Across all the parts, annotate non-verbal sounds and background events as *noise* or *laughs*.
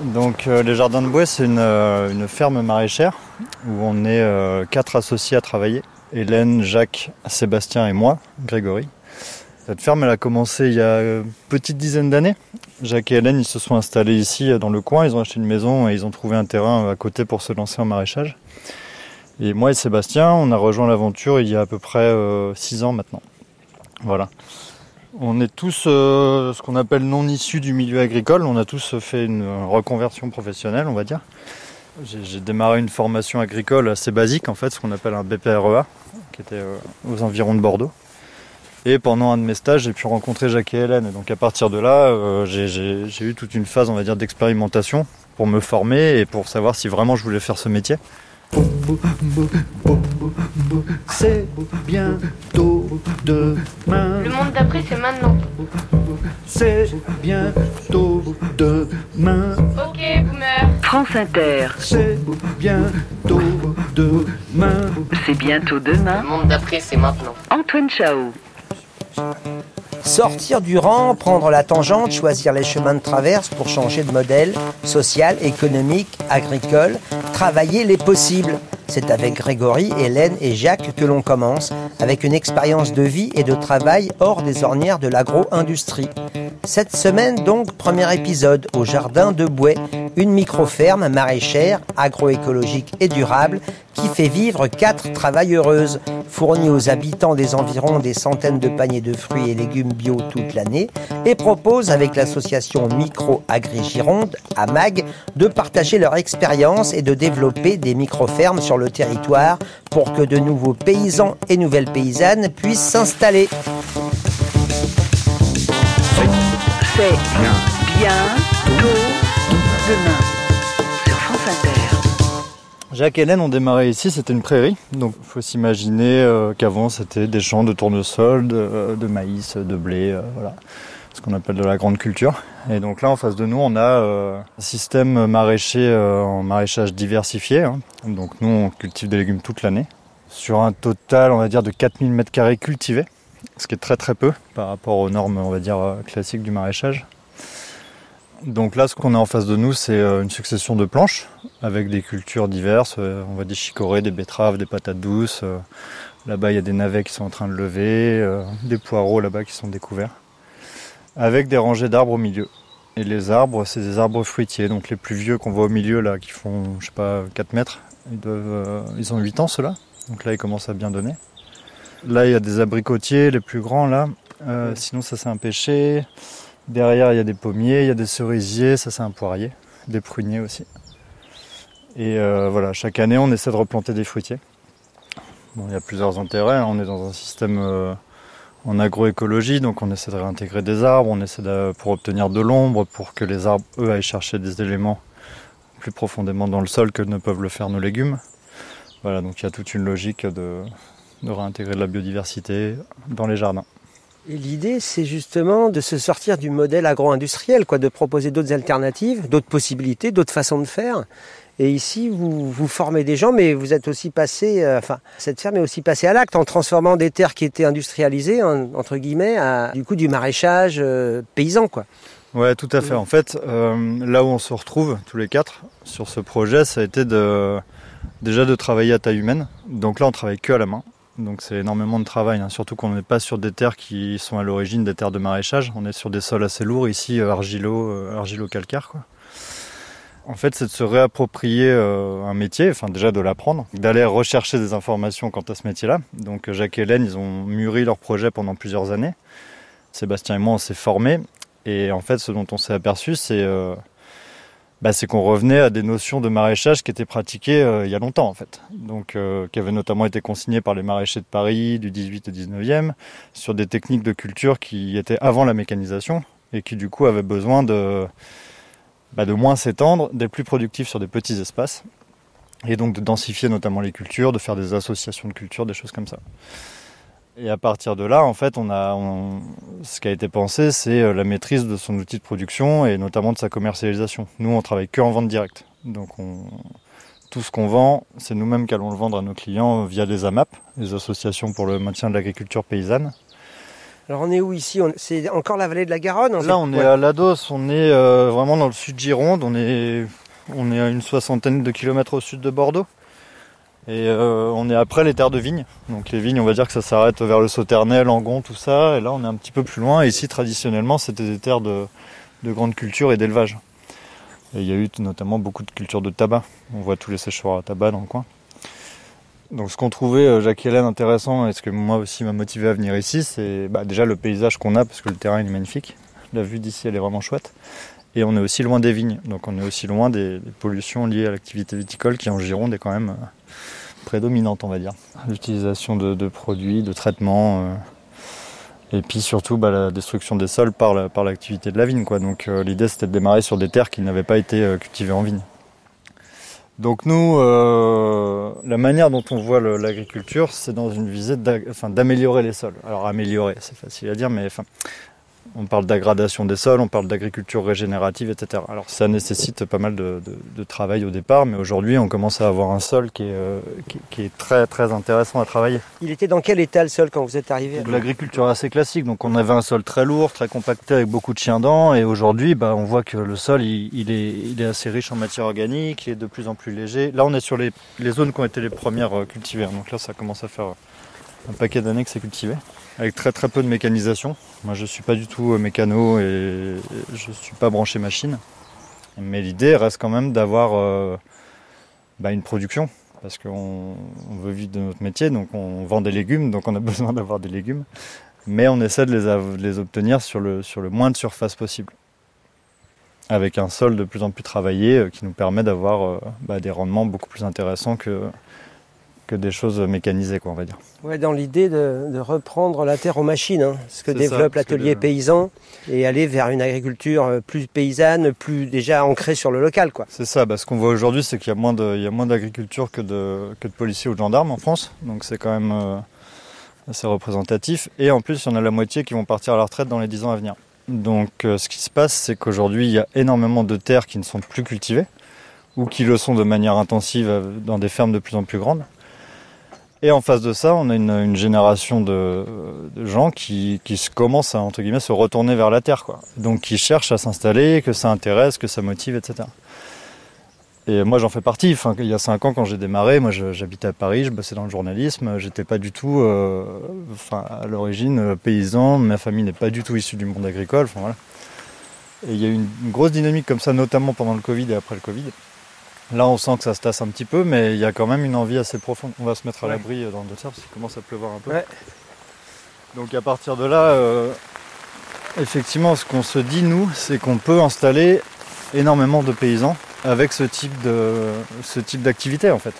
Donc euh, les Jardins de Bois, c'est une, euh, ferme maraîchère où on est euh, quatre associés à travailler. Hélène, Jacques, Sébastien et moi, Grégory. Cette ferme, elle a commencé il y a une petite dizaine d'années. Jacques et Hélène, ils se sont installés ici euh, dans le coin. Ils ont acheté une maison et ils ont trouvé un terrain euh, à côté pour se lancer en maraîchage. Et moi et Sébastien, on a rejoint l'aventure il y a à peu près euh, six ans maintenant. Voilà. On est tous euh, ce qu'on appelle non issus du milieu agricole. On a tous fait une reconversion professionnelle, on va dire. J'ai démarré une formation agricole assez basique, en fait, ce qu'on appelle un BPREA, qui était euh, aux environs de Bordeaux. Et pendant un de mes stages, j'ai pu rencontrer Jacques et Hélène. Et donc à partir de là, euh, j'ai eu toute une phase, on va dire, d'expérimentation pour me former et pour savoir si vraiment je voulais faire ce métier. C'est bientôt demain. Le monde d'après, c'est maintenant. C'est bientôt demain. Ok, boomer. France Inter, C'est bientôt demain. c'est bientôt demain. Le monde d'après, c'est maintenant. Antoine Chao. Sortir du rang, prendre la tangente, choisir les chemins de traverse pour changer de modèle social, économique, agricole, travailler les possibles. C'est avec Grégory, Hélène et Jacques que l'on commence, avec une expérience de vie et de travail hors des ornières de l'agro-industrie. Cette semaine donc, premier épisode au Jardin de Bouet, une micro-ferme maraîchère, agroécologique et durable qui fait vivre quatre travailleuses, fournit aux habitants des environs des centaines de paniers de fruits et légumes bio toute l'année et propose avec l'association Micro Agri Gironde, AMAG, de partager leur expérience et de développer des micro-fermes sur le territoire pour que de nouveaux paysans et nouvelles paysannes puissent s'installer. C'est bientôt demain. Sur France Inter. Jacques et Hélène ont démarré ici, c'était une prairie. Donc il faut s'imaginer euh, qu'avant c'était des champs de tournesol, de, de maïs, de blé, euh, voilà. Ce qu'on appelle de la grande culture. Et donc là en face de nous on a euh, un système maraîcher euh, en maraîchage diversifié. hein. Donc nous on cultive des légumes toute l'année. Sur un total on va dire de 4000 m2 cultivés. Ce qui est très très peu par rapport aux normes on va dire euh, classiques du maraîchage. Donc là, ce qu'on a en face de nous, c'est une succession de planches avec des cultures diverses. On voit des chicorées, des betteraves, des patates douces. Là-bas, il y a des navets qui sont en train de lever, des poireaux là-bas qui sont découverts, avec des rangées d'arbres au milieu. Et les arbres, c'est des arbres fruitiers. Donc les plus vieux qu'on voit au milieu, là, qui font, je sais pas, 4 mètres, ils, doivent, euh, ils ont 8 ans, ceux-là. Donc là, ils commencent à bien donner. Là, il y a des abricotiers, les plus grands, là. Euh, Sinon, ça, c'est un pêcher. Derrière, il y a des pommiers, il y a des cerisiers, ça c'est un poirier, des pruniers aussi. Et euh, voilà, chaque année, on essaie de replanter des fruitiers. Bon, il y a plusieurs intérêts. hein. On est dans un système en agroécologie, donc on essaie de réintégrer des arbres, on essaie pour obtenir de l'ombre, pour que les arbres, eux, aillent chercher des éléments plus profondément dans le sol que ne peuvent le faire nos légumes. Voilà, donc il y a toute une logique de, de réintégrer de la biodiversité dans les jardins. Et l'idée, c'est justement de se sortir du modèle agro-industriel, quoi, de proposer d'autres alternatives, d'autres possibilités, d'autres façons de faire. Et ici, vous, formez des gens, mais vous êtes aussi passé, euh, enfin, cette ferme est aussi passée à l'acte en transformant des terres qui étaient industrialisées, en- entre guillemets, à du coup du maraîchage euh, paysan, quoi. Ouais, tout à fait. En fait, euh, là où on se retrouve tous les quatre sur ce projet, ça a été déjà de travailler à taille humaine. Donc là, on travaille que à la main. Donc c'est énormément de travail, hein. surtout qu'on n'est pas sur des terres qui sont à l'origine des terres de maraîchage. On est sur des sols assez lourds ici, argilo, euh, argilo-calcaire, quoi. En fait, c'est de se réapproprier euh, un métier, enfin déjà de l'apprendre, d'aller rechercher des informations quant à ce métier-là. Donc Jacques et Hélène, ils ont mûri leur projet pendant plusieurs années. Sébastien et moi, on s'est formés. Et en fait, ce dont on s'est aperçu, c'est euh, bah, qu'on revenait à des notions de maraîchage qui étaient pratiquées euh, il y a longtemps, en fait. Donc, euh, qui avaient notamment été consignées par les maraîchers de Paris du 18 et 19e, sur des techniques de culture qui étaient avant la mécanisation et qui, du coup, avaient besoin de, bah, de moins s'étendre, d'être plus productifs sur des petits espaces. Et donc de densifier notamment les cultures, de faire des associations de cultures, des choses comme ça. Et à partir de là, en fait, on a, ce qui a été pensé, c'est euh, la maîtrise de son outil de production et notamment de sa commercialisation. Nous, on travaille que en vente directe. Donc, on, tout ce qu'on vend, c'est nous-mêmes qui allons le vendre à nos clients via les AMAP, les associations pour le maintien de l'agriculture paysanne. Alors on est où ici? C'est encore la vallée de la Garonne Là, on est à Lados, on est euh, vraiment dans le sud de Gironde, on est, on est à une soixantaine de kilomètres au sud de Bordeaux. Et euh, on est après les terres de vignes. Donc les vignes, on va dire que ça s'arrête vers le Sauternel, Angon, tout ça. Et là, on est un petit peu plus loin. Et ici, traditionnellement, c'était des terres de, de grande culture et d'élevage. Et il y a eu notamment beaucoup de culture de tabac. On voit tous les séchoirs à tabac dans le coin. Donc ce qu'on trouvait, euh, et Hélène, intéressant, et ce que moi aussi m'a motivé à venir ici, c'est bah, déjà le paysage qu'on a, parce que le terrain il est magnifique. La vue d'ici, elle est vraiment chouette. Et on est aussi loin des vignes, donc on est aussi loin des, pollutions liées à l'activité viticole qui en Gironde est quand même euh, prédominante, on va dire. L'utilisation de, produits, de traitements, euh, et puis surtout bah, la destruction des sols par la- par l'activité de la vigne. Donc l'idée c'était de démarrer sur des terres qui n'avaient pas été cultivées en vigne. Donc nous, euh, la manière dont on voit l'agriculture, c'est dans une visée d'améliorer les sols. Alors améliorer, c'est facile à dire, mais enfin, on parle d'aggradation des sols, on parle d'agriculture régénérative, etc. Alors ça nécessite pas mal de, de- de travail au départ, mais aujourd'hui on commence à avoir un sol qui est, euh, qui, qui est très très intéressant à travailler. Il était dans quel état le sol quand vous êtes arrivé De l'agriculture assez classique, donc on avait un sol très lourd, très compacté avec beaucoup de chiens dents, et aujourd'hui bah, on voit que le sol il, il est, il est assez riche en matière organique, il est de plus en plus léger. Là on est sur les, les zones qui ont été les premières euh, cultivées, hein. donc là ça commence à faire un paquet d'années que c'est cultivé, avec très très peu de mécanisation. Moi je suis pas du tout euh, mécano et je suis pas branché machine, mais l'idée reste quand même d'avoir euh, bah, une production. Parce qu'on on veut vivre de notre métier, donc on vend des légumes, donc on a *laughs* besoin d'avoir des légumes, mais on essaie de les, obtenir sur le, moins de surface possible, avec un sol de plus en plus travaillé euh, qui nous permet d'avoir bah, des rendements beaucoup plus intéressants que, que des choses mécanisées, quoi, on va dire. Ouais, dans l'idée de, de reprendre la terre aux machines, hein, ce que développe l'atelier paysan, et aller vers une agriculture euh, plus paysanne, plus déjà ancrée sur le local. Quoi. C'est ça, bah, ce qu'on voit aujourd'hui, c'est qu'il y a moins de, il y a moins d'agriculture que de, que de policiers ou de gendarmes en France, donc c'est quand même euh, assez représentatif. Et en plus, il y en a la moitié qui vont partir à la retraite dans les 10 ans à venir. Donc euh, ce qui se passe, c'est qu'aujourd'hui, il y a énormément de terres qui ne sont plus cultivées, ou qui le sont de manière intensive dans des fermes de plus en plus grandes. Et en face de ça, on a une, génération de, gens qui, commencent à se retourner vers la terre, quoi. Donc qui cherchent à s'installer, que ça intéresse, que ça motive, etc. Et moi j'en fais partie. Il y a cinq ans quand j'ai démarré, moi j'habitais à Paris, je bossais dans le journalisme, j'étais pas du tout, euh, à l'origine euh, paysan, ma famille n'est pas du tout issue du monde agricole. Et il y a eu une, une grosse dynamique comme ça, notamment pendant le Covid et après le Covid. Là, on sent que ça se tasse un petit peu, mais il y a quand même une envie assez profonde. On va se mettre à Ouais. l'abri euh, dans le dessert parce qu'il commence à pleuvoir un peu. Ouais. Donc à partir de là, euh, effectivement, ce qu'on se dit, nous, c'est qu'on peut installer énormément de paysans avec ce type de ce type d'activité en fait.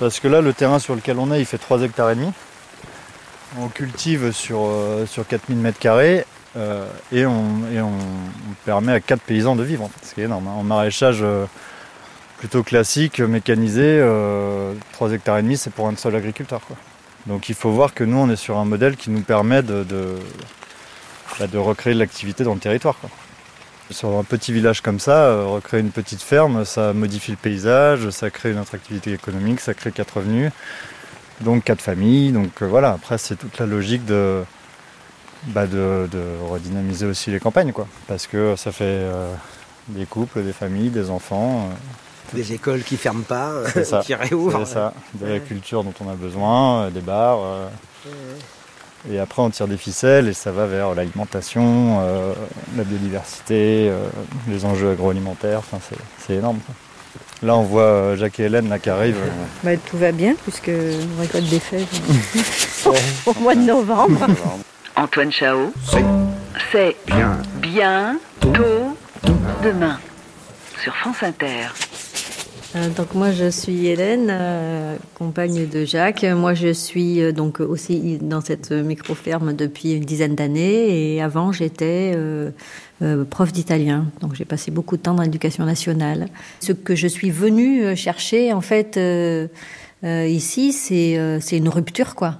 Parce que là, le terrain sur lequel on est, il fait 3 hectares et demi. On cultive sur, euh, sur 4000 mètres carrés euh, et, on, et on, on permet à 4 paysans de vivre, en fait, ce qui est énorme. hein. En maraîchage plutôt classique, mécanisé, euh, 3 hectares et demi, c'est pour un seul agriculteur. Donc il faut voir que nous, on est sur un modèle qui nous permet de, bah, recréer de l'activité dans le territoire. Sur un petit village comme ça, euh, recréer une petite ferme, ça modifie le paysage, ça crée une attractivité économique, ça crée quatre revenus, donc quatre familles. Donc euh, voilà, après c'est toute la logique de, bah, de, redynamiser aussi les campagnes, quoi. Parce que ça fait euh, des couples, des familles, des enfants. euh, Des écoles qui ferment pas, C'est ça. qui réouvrent. c'est ça, de la culture dont on a besoin, euh, des bars. euh, et après, on tire des ficelles et ça va vers l'alimentation, euh, la biodiversité, euh, les enjeux agroalimentaires. Enfin, c'est, énorme. quoi. Là, on voit euh, Jacques et Hélène là, qui arrivent. euh, Bah, tout va bien puisque on récolte des fèves *laughs* au mois de novembre. Antoine Chao, C'est c'est bien. bientôt demain sur France Inter. Euh, donc moi je suis Hélène, euh, compagne de Jacques. Moi je suis euh, donc aussi dans cette micro-ferme depuis une dizaine d'années et avant j'étais prof d'italien. Donc j'ai passé beaucoup de temps dans l'éducation nationale. Ce que je suis venue chercher en fait ici c'est c'est une rupture quoi.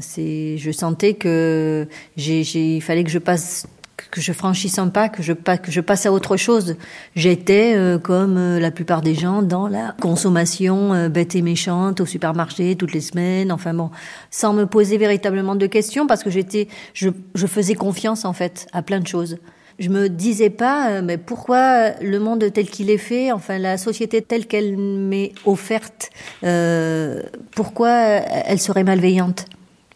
C'est je sentais que j'ai- il fallait que je passe que je franchisse un pas, que je, que je passe à autre chose. J'étais, euh, comme euh, la plupart des gens, dans la consommation euh, bête et méchante au supermarché toutes les semaines, enfin bon, sans me poser véritablement de questions, parce que j'étais, je, je faisais confiance en fait à plein de choses. Je me disais pas, euh, mais pourquoi le monde tel qu'il est fait, enfin la société telle qu'elle m'est offerte, euh, pourquoi elle serait malveillante?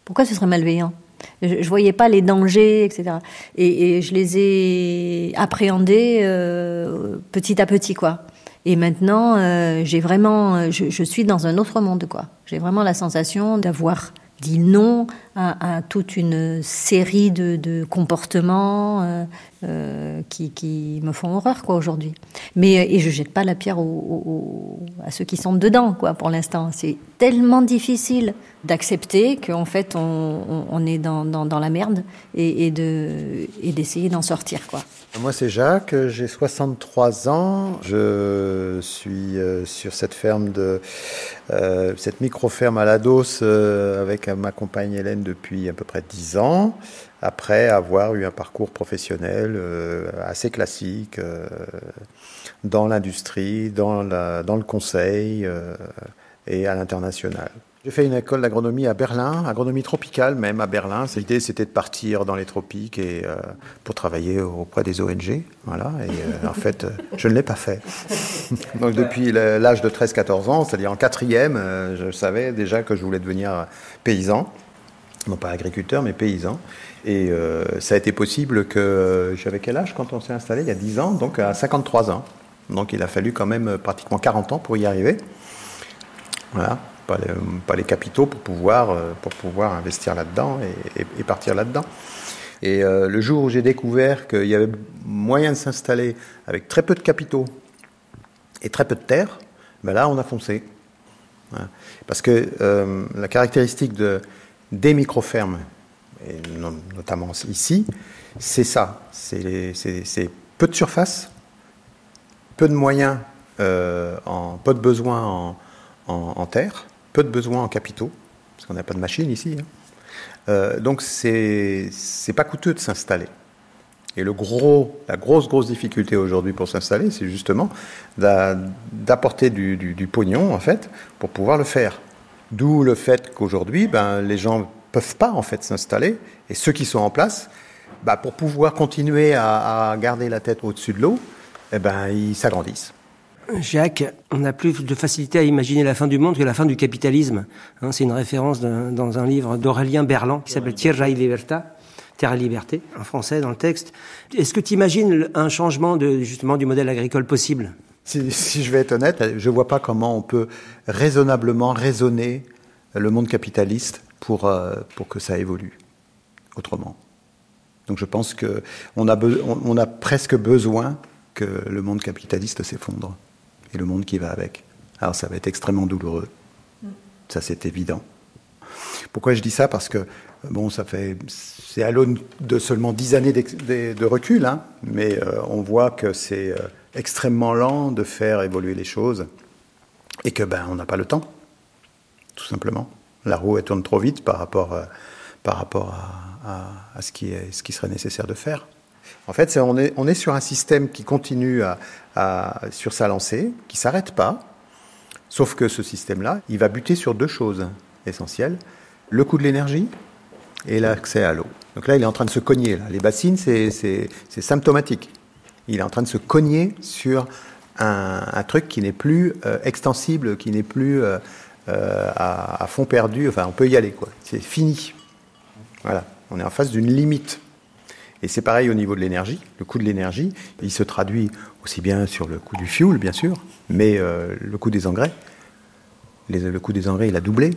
Pourquoi ce serait malveillant? Je, je voyais pas les dangers, etc. Et, et je les ai appréhendés euh, petit à petit, quoi. Et maintenant, euh, j'ai vraiment, je, je suis dans un autre monde, quoi. J'ai vraiment la sensation d'avoir dit non à, toute une série de, comportements euh, euh, qui, qui me font horreur quoi aujourd'hui. Mais euh, et je jette pas la pierre à ceux qui sont dedans quoi pour l'instant. C'est tellement difficile d'accepter qu'en fait on, on, est dans, dans, la merde et, de et d'essayer d'en sortir quoi. Moi, c'est Jacques, j'ai 63 ans. Je suis sur cette ferme de cette micro-ferme à la euh, avec ma compagne Hélène depuis à peu près 10 ans, après avoir eu un parcours professionnel euh, assez classique euh, dans l'industrie, dans, le conseil euh, et à l'international. J'ai fait une école d'agronomie à Berlin, agronomie tropicale même à Berlin. L'idée c'était de partir dans les tropiques et pour travailler auprès des ONG, voilà. Et en fait, je ne l'ai pas fait. *laughs* Donc depuis l'âge de 13-14 ans, c'est-à-dire en quatrième, je savais déjà que je voulais devenir paysan, non pas agriculteur mais paysan. Et euh, ça a été possible que j'avais quel âge quand on s'est installé? Il y a 10 ans, donc à 53 ans. Donc il a fallu quand même pratiquement 40 ans pour y arriver. Voilà, pas les, capitaux pour pouvoir, euh, pour pouvoir investir là-dedans et, partir là-dedans. Et euh, le jour où j'ai découvert qu'il y avait moyen de s'installer avec très peu de capitaux et très peu de terre, ben là on a foncé. Voilà. Parce que euh, la caractéristique de, des micro-fermes, notamment ici, c'est ça. C'est peu de surface, peu de moyens, euh, peu de besoins en, en- terre, peu de besoins en capitaux, parce qu'on n'a pas de machine ici. hein. Euh, donc c'est pas coûteux de s'installer. Et le gros, la grosse grosse difficulté aujourd'hui pour s'installer, c'est justement d'a- d'apporter du, du- du pognon en fait pour pouvoir le faire. D'où le fait qu'aujourd'hui, ben, les gens peuvent pas en fait s'installer et ceux qui sont en place, ben, pour pouvoir continuer à, garder la tête au-dessus de l'eau, eh ben, ils s'agrandissent. Jacques, on a plus de facilité à imaginer la fin du monde que la fin du capitalisme. Hein, c'est une référence dans un livre d'Aurélien Berland qui s'appelle Tierra y Libertà, Terre et Liberté, en français dans le texte. Est-ce que tu imagines un changement justement du modèle agricole possible? Si, si je vais être honnête, je vois pas comment on peut raisonnablement raisonner le monde capitaliste pour, euh, pour que ça évolue autrement. Donc je pense que on a, on, on a presque besoin que le monde capitaliste s'effondre et le monde qui va avec. Alors ça va être extrêmement douloureux. Ça c'est évident. Pourquoi je dis ça? Parce que bon, ça fait c'est à l'aune de seulement dix années de recul, hein, mais euh, on voit que c'est euh, extrêmement lent de faire évoluer les choses et que ben on n'a pas le temps, tout simplement. La roue elle tourne trop vite par rapport euh, par rapport à, à- ce qui est ce qui serait nécessaire de faire. En fait, c'est- on est on est sur un système qui continue à, à- sur sa lancée, qui s'arrête pas. Sauf que ce système-là, il va buter sur deux choses essentielles le coût de l'énergie et l'accès à l'eau. Donc là, il est en train de se cogner. Les bassines, c'est symptomatique. Il est en train de se cogner sur un, truc qui n'est plus euh, extensible, qui n'est plus euh, euh, à, fond perdu. Enfin, on peut y aller, quoi. C'est fini. Voilà. On est en face d'une limite. Et c'est pareil au niveau de l'énergie. Le coût de l'énergie, il se traduit aussi bien sur le coût du fuel, bien sûr, mais le coût des engrais. Le coût des engrais, il a doublé.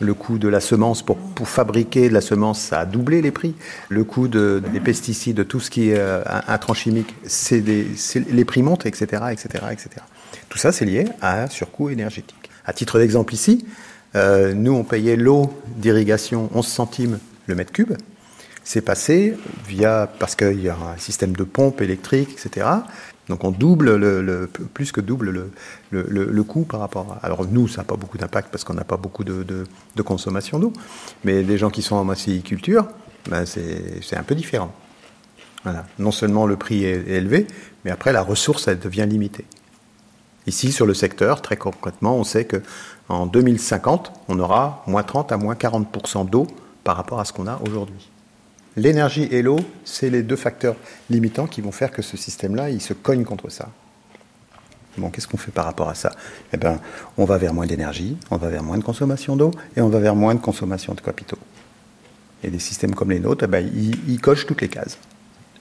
Le coût de la semence pour, pour fabriquer de la semence, ça a doublé les prix. Le coût de- des pesticides, de tout ce qui est euh, des, c'est- les prix montent, etc., etc., etc. Tout ça, c'est lié à un surcoût énergétique. À titre d'exemple ici, euh, nous, on payait l'eau d'irrigation 11 centimes le mètre cube. C'est passé via, parce qu'il y a un système de pompe électrique, etc. Donc on double, le, plus que double le, coût par rapport à... Alors nous, ça n'a pas beaucoup d'impact parce qu'on n'a pas beaucoup de, consommation d'eau. Mais les gens qui sont en massiliculture, ben c'est un peu différent. Non seulement le prix est, élevé, mais après la ressource elle devient limitée. Ici, sur le secteur, très concrètement, on sait que en 2050, on aura moins 30 à moins 40% d'eau par rapport à ce qu'on a aujourd'hui. L'énergie et l'eau, c'est les deux facteurs limitants qui vont faire que ce système-là, il se cogne contre ça. Bon, qu'est-ce qu'on fait par rapport à ça? Eh bien, on va vers moins d'énergie, on va vers moins de consommation d'eau et on va vers moins de consommation de capitaux. Et des systèmes comme les nôtres, eh ben, ils, cochent toutes les cases.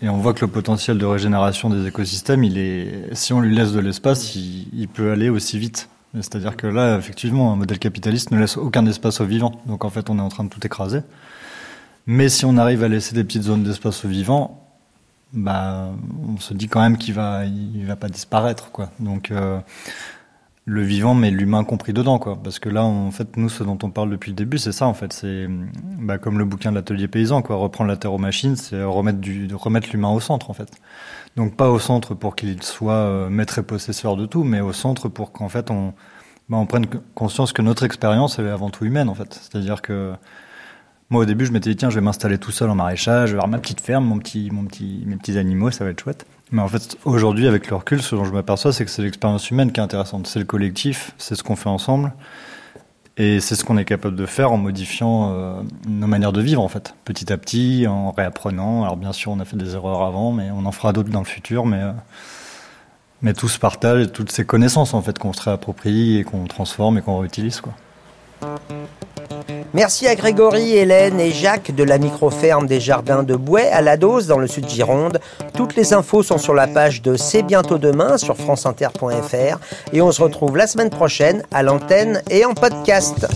Et on voit que le potentiel de régénération des écosystèmes, il est, si on lui laisse de l'espace, il, il peut aller aussi vite. C'est-à-dire que là, effectivement, un modèle capitaliste ne laisse aucun espace aux vivants. Donc en fait, on est en train de tout écraser. Mais si on arrive à laisser des petites zones d'espace aux vivants, bah, on se dit quand même qu'il va, il va pas disparaître, quoi. Donc euh, le vivant, mais l'humain compris dedans, quoi. Parce que là, en fait, nous, ce dont on parle depuis le début, c'est ça, en fait. C'est bah, comme le bouquin de l'atelier paysan, quoi. Reprendre la terre aux machines, c'est remettre du, remettre l'humain au centre, en fait. Donc pas au centre pour qu'il soit euh, maître et possesseur de tout, mais au centre pour qu'en fait on, bah, on prenne conscience que notre expérience elle est avant tout humaine, en fait. C'est-à-dire que moi, au début, je m'étais dit, tiens, je vais m'installer tout seul en maraîchage, je vais avoir ma petite ferme, mon petit, mon petit, mes petits animaux, ça va être chouette. Mais en fait, aujourd'hui, avec le recul, ce dont je m'aperçois, c'est que c'est l'expérience humaine qui est intéressante. C'est le collectif, c'est ce qu'on fait ensemble. Et c'est ce qu'on est capable de faire en modifiant euh, nos manières de vivre, en fait, petit à petit, en réapprenant. Alors, bien sûr, on a fait des erreurs avant, mais on en fera d'autres dans le futur. Mais, euh, mais tout se partage, toutes ces connaissances, en fait, qu'on se réapproprie et qu'on transforme et qu'on réutilise, quoi. Merci à Grégory, Hélène et Jacques de la microferme des Jardins de Bouet à La Dose dans le sud Gironde. Toutes les infos sont sur la page de C'est bientôt demain sur franceinter.fr et on se retrouve la semaine prochaine à l'antenne et en podcast.